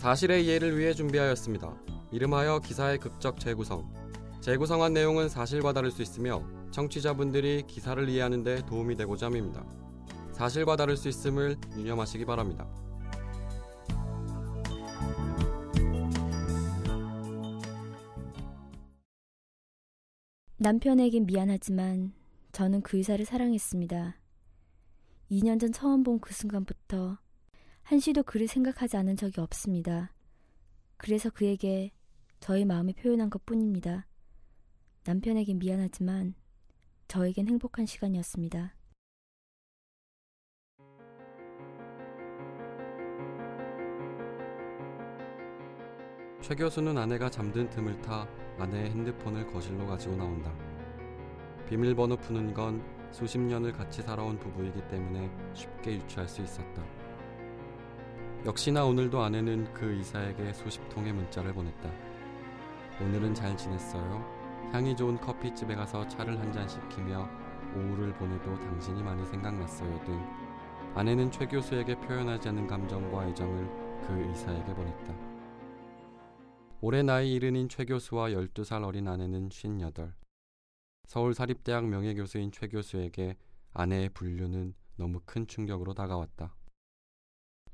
사실의 이해를 위해 준비하였습니다. 이름하여 기사의 극적 재구성. 재구성한 내용은 사실과 다를 수 있으며 청취자분들이 기사를 이해하는 데 도움이 되고자 합니다. 사실과 다를 수 있음을 유념하시기 바랍니다. 남편에겐 미안하지만 저는 그 의사를 사랑했습니다. 2년 전 처음 본 그 순간부터 한시도 그를 생각하지 않은 적이 없습니다. 그래서 그에게 저의 마음을 표현한 것 뿐입니다. 남편에겐 미안하지만 저에겐 행복한 시간이었습니다. 최 교수는 아내가 잠든 틈을 타 아내의 핸드폰을 거실로 가지고 나온다. 비밀번호 푸는 건 수십 년을 같이 살아온 부부이기 때문에 쉽게 유추할 수 있었다. 역시나 오늘도 아내는 그 의사에게 수십 통의 문자를 보냈다. 오늘은 잘 지냈어요? 향이 좋은 커피집에 가서 차를 한 잔 시키며 오후를 보내도 당신이 많이 생각났어요 등 아내는 최 교수에게 표현하지 않은 감정과 애정을 그 의사에게 보냈다. 올해 나이 이른인 최 교수와 12살 어린 아내는 58. 서울사립대학 명예교수인 최 교수에게 아내의 분류는 너무 큰 충격으로 다가왔다.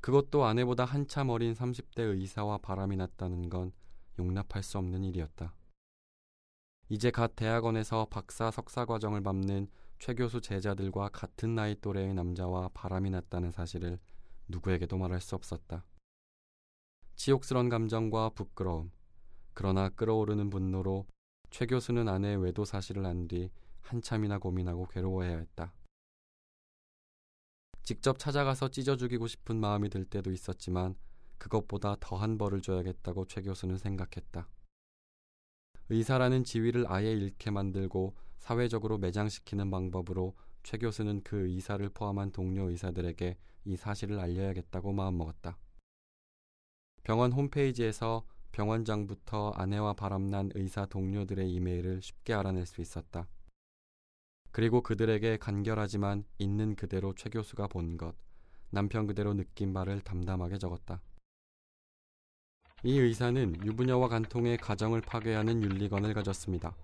그것도 아내보다 한참 어린 30대 의사와 바람이 났다는 건 용납할 수 없는 일이었다. 이제 갓 대학원에서 박사 석사 과정을 밟는 최 교수 제자들과 같은 나이 또래의 남자와 바람이 났다는 사실을 누구에게도 말할 수 없었다. 치욕스런 감정과 부끄러움, 그러나 끓어오르는 분노로 최 교수는 아내의 외도 사실을 안 뒤 한참이나 고민하고 괴로워해야 했다. 직접 찾아가서 찢어 죽이고 싶은 마음이 들 때도 있었지만 그것보다 더한 벌을 줘야겠다고 최 교수는 생각했다. 의사라는 지위를 아예 잃게 만들고 사회적으로 매장시키는 방법으로 최 교수는 그 의사를 포함한 동료 의사들에게 이 사실을 알려야겠다고 마음먹었다. 병원 홈페이지에서 병원장부터 아내와 바람난 의사 동료들의 이메일을 쉽게 알아낼 수 있었다. 그리고 그들에게 간결하지만 있는 그대로 최 교수가 본 것, 남편 그대로 느낀 바를 담담하게 적었다. 이 의사는 유부녀와 간통의 가정을 파괴하는 윤리관을 가졌습니다.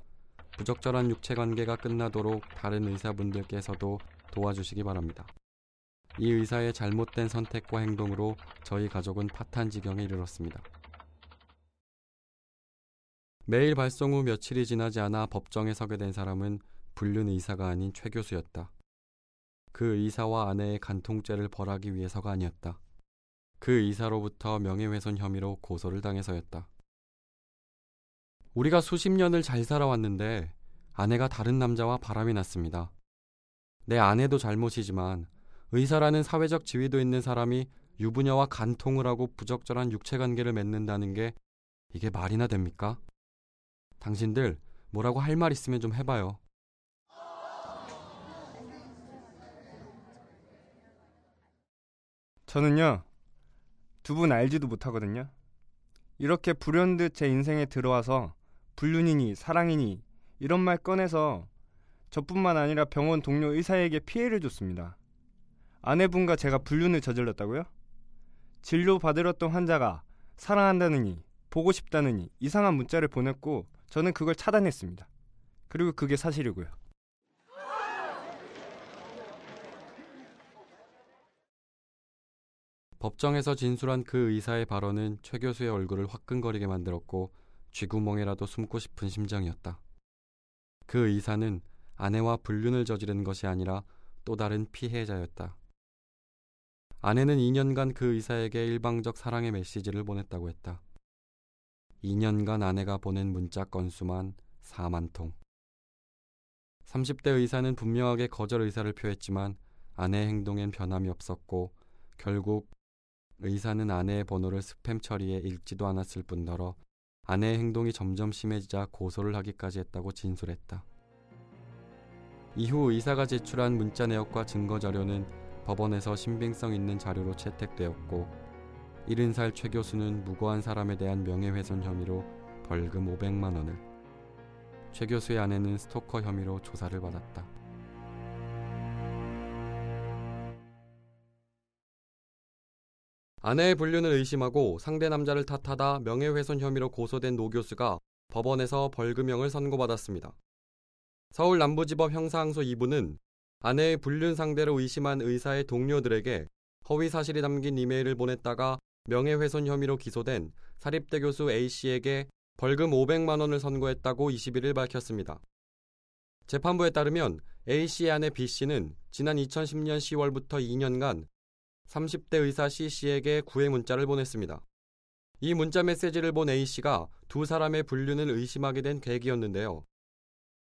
부적절한 육체 관계가 끝나도록 다른 의사분들께서도 도와주시기 바랍니다. 이 의사의 잘못된 선택과 행동으로 저희 가족은 파탄 지경에 이르렀습니다. 매일 발송 후 며칠이 지나지 않아 법정에 서게 된 사람은 불륜 의사가 아닌 최 교수였다. 그 의사와 아내의 간통죄를 벌하기 위해서가 아니었다. 그 의사로부터 명예훼손 혐의로 고소를 당해서였다. 우리가 수십 년을 잘 살아왔는데 아내가 다른 남자와 바람이 났습니다. 내 아내도 잘못이지만 의사라는 사회적 지위도 있는 사람이 유부녀와 간통을 하고 부적절한 육체 관계를 맺는다는 게 이게 말이나 됩니까? 당신들 뭐라고 할 말 있으면 좀 해봐요. 저는요, 두 분 알지도 못하거든요. 이렇게 불현듯 제 인생에 들어와서 불륜이니 사랑이니 이런 말 꺼내서 저뿐만 아니라 병원 동료 의사에게 피해를 줬습니다. 아내분과 제가 불륜을 저질렀다고요? 진료 받으렸던 환자가 사랑한다느니 보고 싶다느니 이상한 문자를 보냈고 저는 그걸 차단했습니다. 그리고 그게 사실이고요. 법정에서 진술한 그 의사의 발언은 최 교수의 얼굴을 화끈거리게 만들었고 쥐구멍에라도 숨고 싶은 심정이었다. 그 의사는 아내와 불륜을 저지른 것이 아니라 또 다른 피해자였다. 아내는 2년간 그 의사에게 일방적 사랑의 메시지를 보냈다고 했다. 2년간 아내가 보낸 문자 건수만 4만 통. 30대 의사는 분명하게 거절 의사를 표했지만 아내의 행동엔 변함이 없었고 결국 의사는 아내의 번호를 스팸 처리해 읽지도 않았을 뿐더러 아내의 행동이 점점 심해지자 고소를 하기까지 했다고 진술했다. 이후 의사가 제출한 문자 내역과 증거 자료는 법원에서 신빙성 있는 자료로 채택되었고 70살 최 교수는 무고한 사람에 대한 명예훼손 혐의로 벌금 500만 원을 최 교수의 아내는 스토커 혐의로 조사를 받았다. 아내의 불륜을 의심하고 상대 남자를 탓하다 명예훼손 혐의로 고소된 노 교수가 법원에서 벌금형을 선고받았습니다. 서울 남부지법 형사항소 2부는 아내의 불륜 상대로 의심한 의사의 동료들에게 허위 사실이 담긴 이메일을 보냈다가 명예훼손 혐의로 기소된 사립대 교수 A씨에게 벌금 500만 원을 선고했다고 21일 밝혔습니다. 재판부에 따르면 A씨의 아내 B씨는 지난 2010년 10월부터 2년간 30대 의사 C씨에게 구애 문자를 보냈습니다. 이 문자 메시지를 본 A씨가 두 사람의 불륜을 의심하게 된 계기였는데요.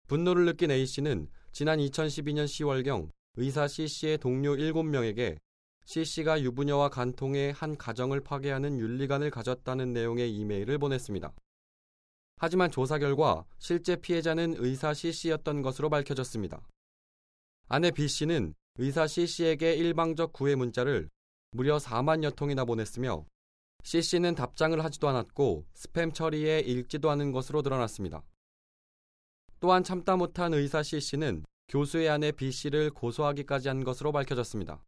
분노를 느낀 A씨는 지난 2012년 10월경 의사 C씨의 동료 7명에게 C씨가 유부녀와 간통해 한 가정을 파괴하는 윤리관을 가졌다는 내용의 이메일을 보냈습니다. 하지만 조사 결과 실제 피해자는 의사 C씨였던 것으로 밝혀졌습니다. 아내 B씨는 의사 C씨에게 일방적 구애 문자를 무려 4만여 통이나 보냈으며 C씨는 답장을 하지도 않았고 스팸 처리에 읽지도 않은 것으로 드러났습니다. 또한 참다 못한 의사 C씨는 교수의 아내 B씨를 고소하기까지 한 것으로 밝혀졌습니다.